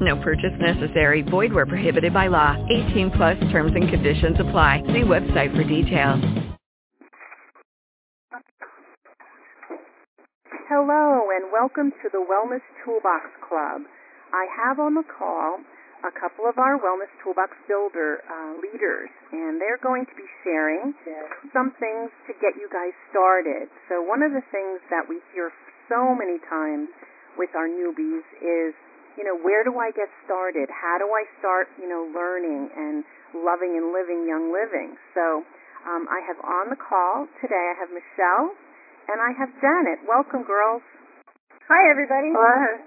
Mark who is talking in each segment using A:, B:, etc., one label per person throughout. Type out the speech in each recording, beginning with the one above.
A: No purchase necessary. Void where prohibited by law. 18 plus terms and conditions apply. See website for details.
B: Hello and welcome to the Wellness Toolbox Club. I have on the call a couple of our Wellness Toolbox Builder uh, leaders, and they're going to be sharing some things to get you guys started. So one of the things that we hear so many times with our newbies is you know, where do I get started? How do I start, you know, learning and loving and living young living? So um, I have on the call today, I have Michelle and I have Janet. Welcome, girls.
C: Hi, everybody.
B: Hi.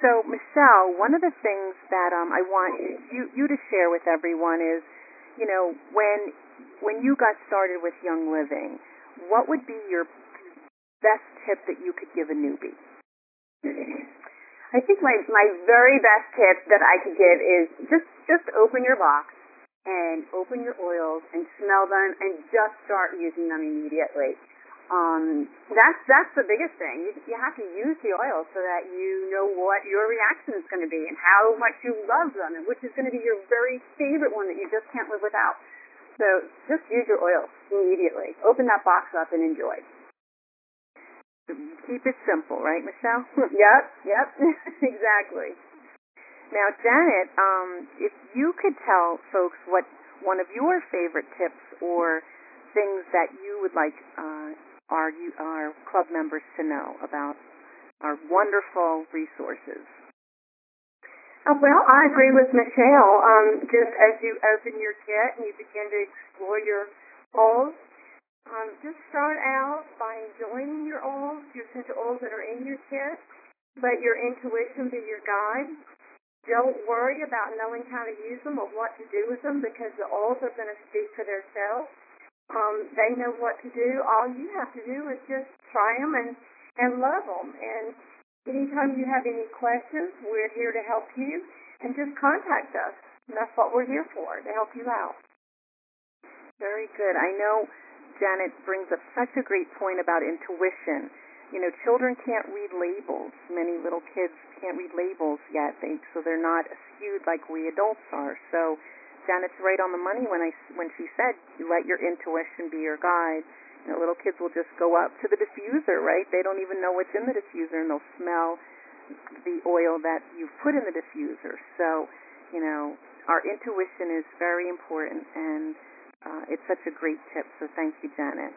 B: So, Michelle, one of the things that um, I want you, you to share with everyone is, you know, when when you got started with Young Living, what would be your best tip that you could give a newbie?
C: I think my my very best tip that I could give is just just open your box and open your oils and smell them and just start using them immediately. Um, that's that's the biggest thing. You, you have to use the oils so that you know what your reaction is going to be and how much you love them and which is going to be your very favorite one that you just can't live without. So just use your oils immediately. Open that box up and enjoy
B: keep it simple, right, Michelle?
C: yep, yep, exactly.
B: Now, Janet, um, if you could tell folks what one of your favorite tips or things that you would like uh, our our club members to know about our wonderful resources.
C: Uh, well, I agree with Michelle. Um, just as you open your kit and you begin to explore your oils, um, just start out by enjoying your oils, your essential oils that are in your kit. Let your intuition be your guide. Don't worry about knowing how to use them or what to do with them because the oils are going to speak for themselves. Um, they know what to do. All you have to do is just try them and, and love them. And anytime you have any questions, we're here to help you. And just contact us. And that's what we're here for, to help you out.
B: Very good. I know Janet brings up such a great point about intuition. You know, children can't read labels. Many little kids can't read labels yet, they, so they're not skewed like we adults are. So Janet's right on the money when I when she said, "Let your intuition be your guide." You know, little kids will just go up to the diffuser, right? They don't even know what's in the diffuser, and they'll smell the oil that you've put in the diffuser. So, you know, our intuition is very important, and uh, it's such a great tip, so thank you, Janet.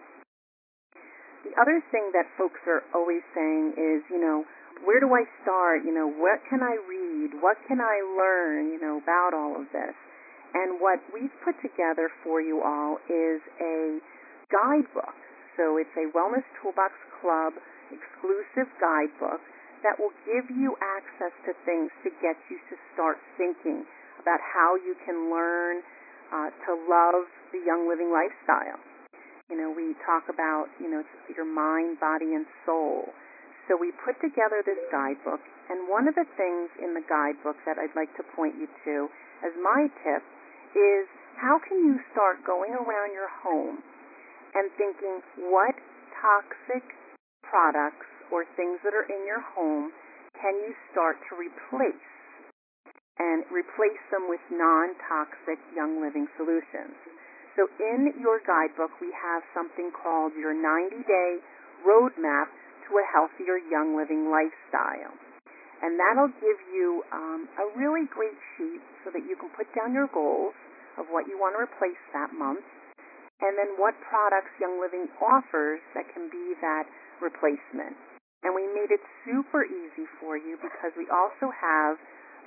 B: The other thing that folks are always saying is, you know, where do I start? You know, what can I read? What can I learn, you know, about all of this? And what we've put together for you all is a guidebook. So it's a Wellness Toolbox Club exclusive guidebook that will give you access to things to get you to start thinking about how you can learn uh, to love the young living lifestyle. You know, we talk about, you know, your mind, body, and soul. So we put together this guidebook, and one of the things in the guidebook that I'd like to point you to as my tip is how can you start going around your home and thinking what toxic products or things that are in your home can you start to replace and replace them with non-toxic Young Living solutions. So in your guidebook, we have something called your 90-day roadmap to a healthier Young Living lifestyle. And that'll give you um, a really great sheet so that you can put down your goals of what you want to replace that month, and then what products Young Living offers that can be that replacement. And we made it super easy for you because we also have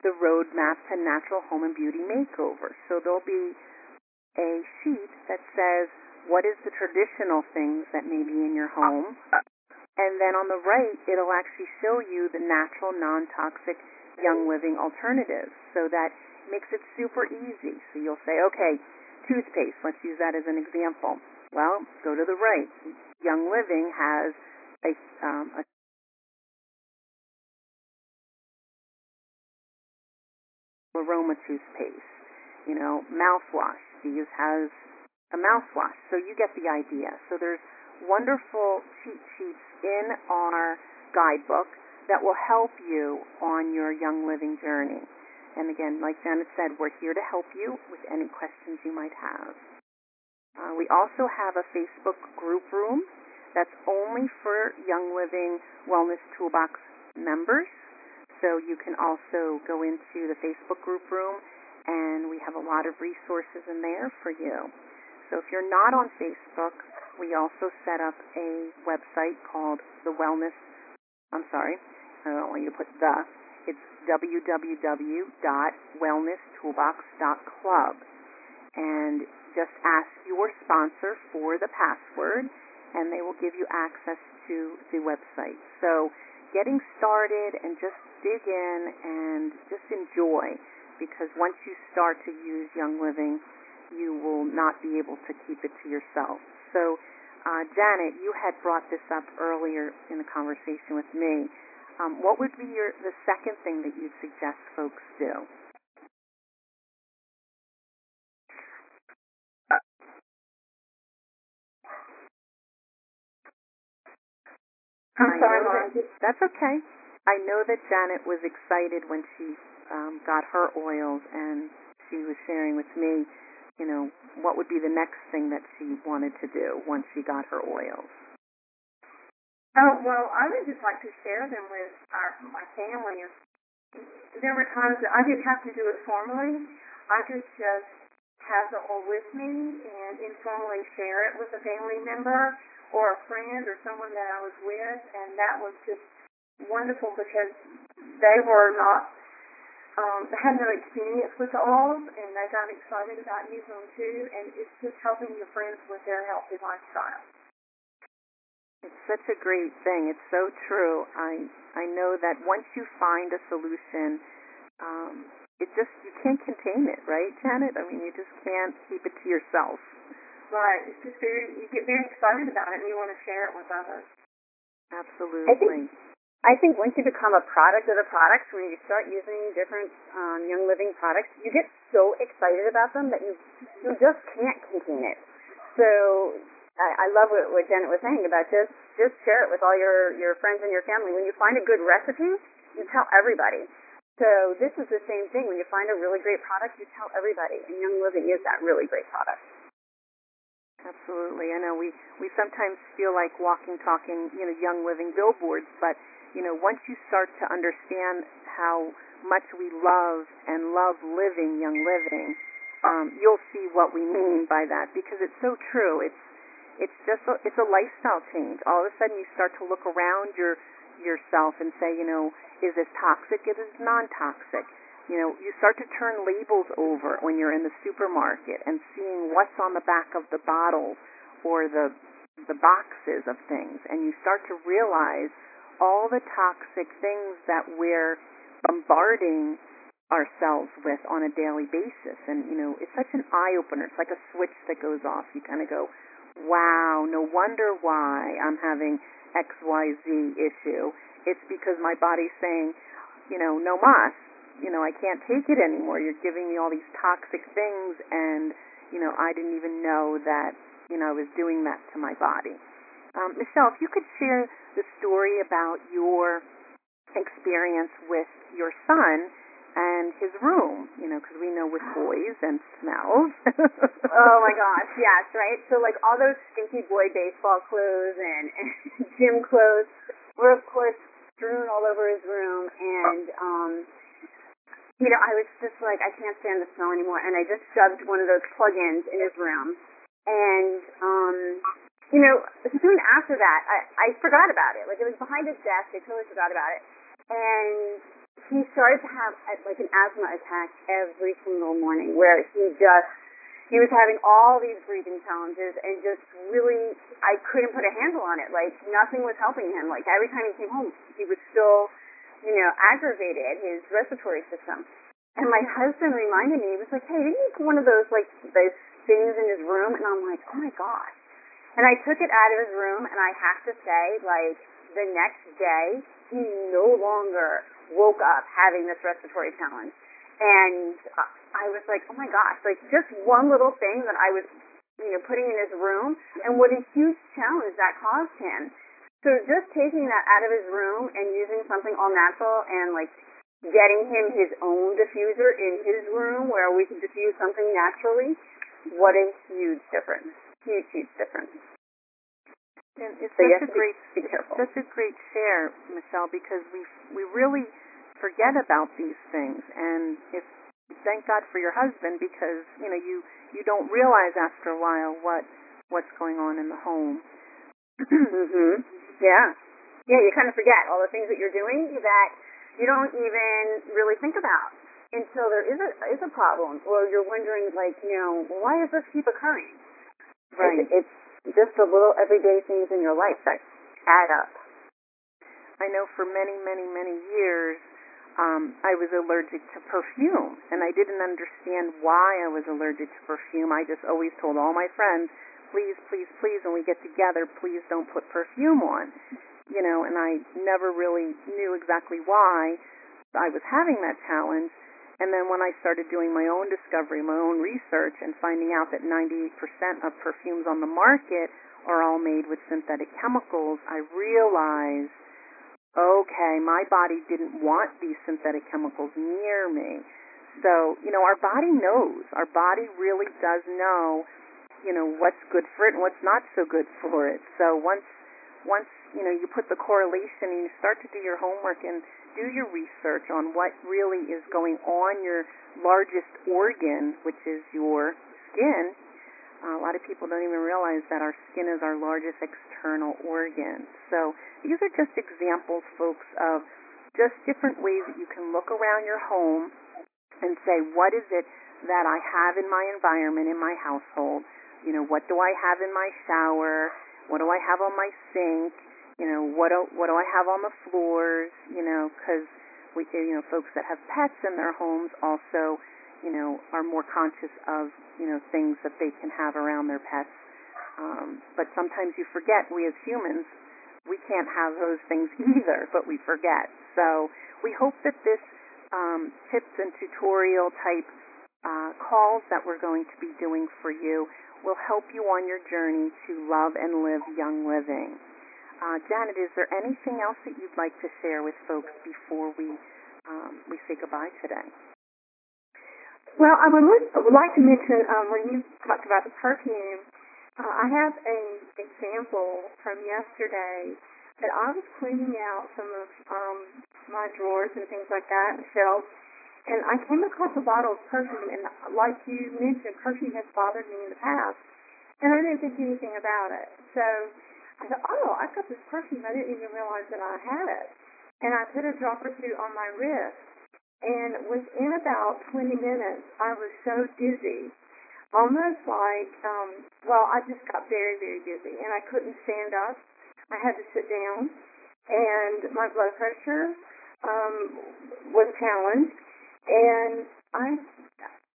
B: the roadmap to natural home and beauty makeover. So there'll be a sheet that says what is the traditional things that may be in your home. And then on the right, it'll actually show you the natural, non-toxic, young living alternatives. So that makes it super easy. So you'll say, okay, toothpaste. Let's use that as an example. Well, go to the right. Young Living has a, um, a aroma toothpaste. You know, mouthwash. Thieves has a mouthwash. So you get the idea. So there's wonderful cheat sheets in our guidebook that will help you on your young living journey. And again, like Janet said, we're here to help you with any questions you might have. Uh, we also have a Facebook group room that's only for Young Living Wellness Toolbox members. So you can also go into the Facebook group room, and we have a lot of resources in there for you. So if you're not on Facebook, we also set up a website called the Wellness. I'm sorry, I don't want you to put the. It's www.wellnesstoolbox.club. And just ask your sponsor for the password, and they will give you access to the website. So getting started and just dig in and just enjoy because once you start to use Young Living, you will not be able to keep it to yourself. So, uh, Janet, you had brought this up earlier in the conversation with me. Um, what would be your the second thing that you'd suggest folks do?
C: I'm sorry,
B: That's okay. I know that Janet was excited when she um, got her oils, and she was sharing with me, you know, what would be the next thing that she wanted to do once she got her oils.
C: Oh well, I would just like to share them with our my family. There were times that I didn't have to do it formally. I could just have the oil with me and informally share it with a family member or a friend or someone that I was with, and that was just wonderful because they were not um, had no experience with the oils, and they got excited about using them too. And it's just helping your friends with their healthy lifestyle.
B: It's such a great thing. It's so true. I I know that once you find a solution, um, it just you can't contain it, right, Janet? I mean, you just can't keep it to yourself.
C: Right. It's just very you get very excited about it, and you want to share it with others.
B: Absolutely.
D: I think I think once you become a product of the products, when you start using different um, Young Living products, you get so excited about them that you you just can't contain it. So I, I love what, what Janet was saying about just just share it with all your your friends and your family. When you find a good recipe, you tell everybody. So this is the same thing. When you find a really great product, you tell everybody. And Young Living is that really great product.
B: Absolutely. I know we we sometimes feel like walking, talking, you know, Young Living billboards, but you know, once you start to understand how much we love and love living Young Living, um, you'll see what we mean by that because it's so true. It's it's just a, it's a lifestyle change. All of a sudden, you start to look around your yourself and say, you know, is this toxic? Is this non-toxic? You know, you start to turn labels over when you're in the supermarket and seeing what's on the back of the bottles or the the boxes of things, and you start to realize all the toxic things that we're bombarding ourselves with on a daily basis. And, you know, it's such an eye opener. It's like a switch that goes off. You kind of go, wow, no wonder why I'm having XYZ issue. It's because my body's saying, you know, no mas. You know, I can't take it anymore. You're giving me all these toxic things, and, you know, I didn't even know that, you know, I was doing that to my body. Um, Michelle, if you could share the story about your experience with your son and his room, you know, because we know with boys and smells.
D: oh my gosh, yes, right? So like all those stinky boy baseball clothes and, and gym clothes were of course strewn all over his room and um you know, I was just like, I can't stand the smell anymore and I just shoved one of those plug ins in his room and um you know, soon after that I, I forgot about it. Like it was behind his desk, I totally forgot about it. And he started to have uh, like an asthma attack every single morning where he just he was having all these breathing challenges and just really I couldn't put a handle on it. Like nothing was helping him. Like every time he came home he was still, you know, aggravated his respiratory system. And my husband reminded me, he was like, Hey, didn't you one of those like those things in his room, and I'm like, oh my gosh. And I took it out of his room, and I have to say, like, the next day, he no longer woke up having this respiratory challenge. And I was like, oh my gosh, like just one little thing that I was, you know, putting in his room, and what a huge challenge that caused him. So just taking that out of his room and using something all natural and like getting him his own diffuser in his room where we can diffuse something naturally, what a huge difference. Huge, huge difference.
B: And it's
D: So you
B: such
D: have
B: a great, such a great share, Michelle, because we we really forget about these things, and if thank God for your husband because you know you you don't realize after a while what what's going on in the home.
D: mhm. Yeah. Yeah, you kind of forget all the things that you're doing that you don't even really think about until there is a is a problem, or you're wondering like, you know, why does this keep occurring?
B: Right.
D: It's, it's just the little everyday things in your life that add up.
B: I know for many, many, many years, um, I was allergic to perfume, and I didn't understand why I was allergic to perfume. I just always told all my friends, please, please, please, when we get together, please don't put perfume on. You know, and I never really knew exactly why I was having that challenge. And then when I started doing my own discovery, my own research, and finding out that 98% of perfumes on the market are all made with synthetic chemicals, I realized okay, my body didn't want these synthetic chemicals near me. So, you know, our body knows. Our body really does know, you know, what's good for it and what's not so good for it. So once once, you know, you put the correlation and you start to do your homework and do your research on what really is going on your largest organ, which is your skin, a lot of people don't even realize that our skin is our largest external organ. So these are just examples, folks, of just different ways that you can look around your home and say, what is it that I have in my environment, in my household? You know, what do I have in my shower? What do I have on my sink? You know, what do, what do I have on the floors? You know, because we, you know, folks that have pets in their homes also you know, are more conscious of, you know, things that they can have around their pets. Um, but sometimes you forget, we as humans, we can't have those things either, but we forget. So we hope that this um, tips and tutorial type uh, calls that we're going to be doing for you will help you on your journey to love and live young living. Uh, Janet, is there anything else that you'd like to share with folks before we um, we say goodbye today?
C: Well, I would, would like to mention um, when you talked about the perfume, uh, I have a example from yesterday that I was cleaning out some of um, my drawers and things like that, and shelves, and I came across a bottle of perfume, and like you mentioned, perfume has bothered me in the past, and I didn't think anything about it. So I thought, oh, I've got this perfume. I didn't even realize that I had it, and I put a drop or two on my wrist. And within about 20 minutes, I was so dizzy, almost like, um, well, I just got very, very dizzy, and I couldn't stand up. I had to sit down, and my blood pressure um, was challenged, and I,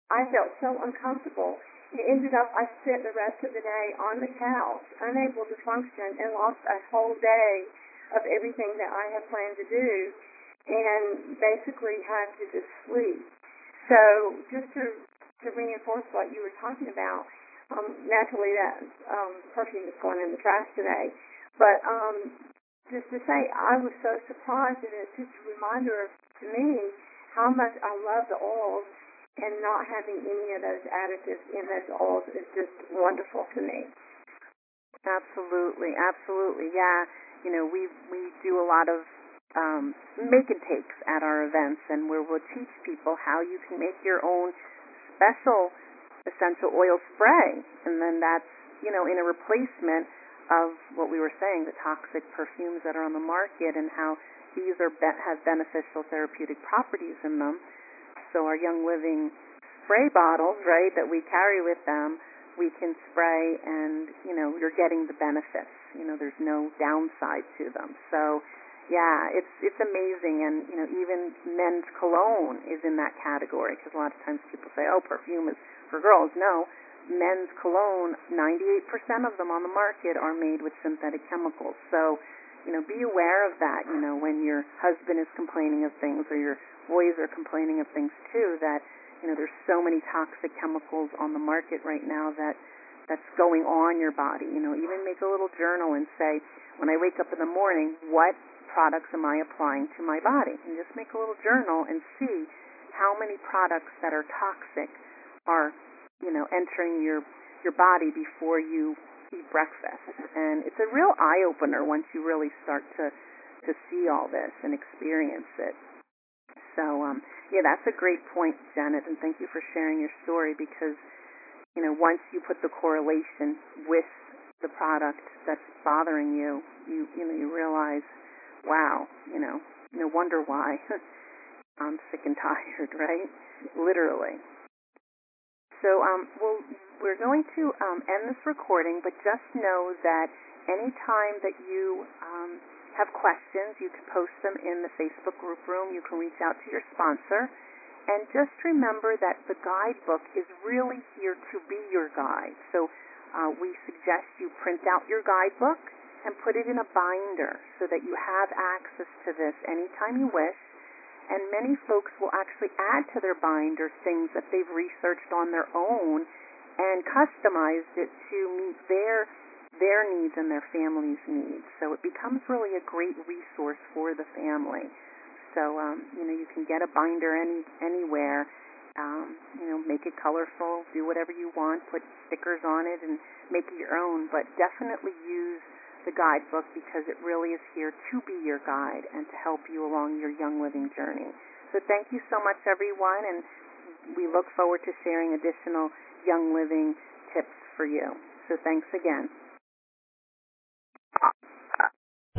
C: I felt so uncomfortable. It ended up I spent the rest of the day on the couch, unable to function, and lost a whole day of everything that I had planned to do and basically had to just sleep. So just to to reinforce what you were talking about, um, naturally that um, perfume is going in the trash today. But um, just to say, I was so surprised, and it's just a reminder to me how much I love the oils, and not having any of those additives in those oils is just wonderful to me.
B: Absolutely, absolutely. Yeah, you know, we we do a lot of um, make and takes at our events, and where we'll teach people how you can make your own special essential oil spray, and then that's you know in a replacement of what we were saying, the toxic perfumes that are on the market, and how these are be- have beneficial therapeutic properties in them. So our Young Living spray bottles, right, that we carry with them, we can spray, and you know you're getting the benefits. You know, there's no downside to them. So yeah, it's it's amazing, and you know even men's cologne is in that category because a lot of times people say, oh, perfume is for girls. No, men's cologne, 98% of them on the market are made with synthetic chemicals. So, you know, be aware of that, you know, when your husband is complaining of things or your boys are complaining of things too, that, you know, there's so many toxic chemicals on the market right now that that's going on your body. You know, even make a little journal and say, when I wake up in the morning, what products am I applying to my body? And just make a little journal and see how many products that are toxic are you know, entering your your body before you eat breakfast. And it's a real eye opener once you really start to to see all this and experience it. So um yeah, that's a great point, Janet, and thank you for sharing your story because you know, once you put the correlation with the product that's bothering you, you you know, you realize, wow, you know, no wonder why I'm sick and tired, right? Literally. So um, we'll, we're going to um, end this recording, but just know that anytime that you um, have questions, you can post them in the Facebook group room. You can reach out to your sponsor. And just remember that the guidebook is really here to be your guide. So uh, we suggest you print out your guidebook and put it in a binder so that you have access to this anytime you wish and many folks will actually add to their binder things that they've researched on their own and customized it to meet their their needs and their family's needs. So it becomes really a great resource for the family. So um, you know you can get a binder any anywhere. Um, you know, make it colorful, do whatever you want, put stickers on it, and make it your own. But definitely use the guidebook because it really is here to be your guide and to help you along your young living journey. So thank you so much, everyone, and we look forward to sharing additional young living tips for you. So thanks again.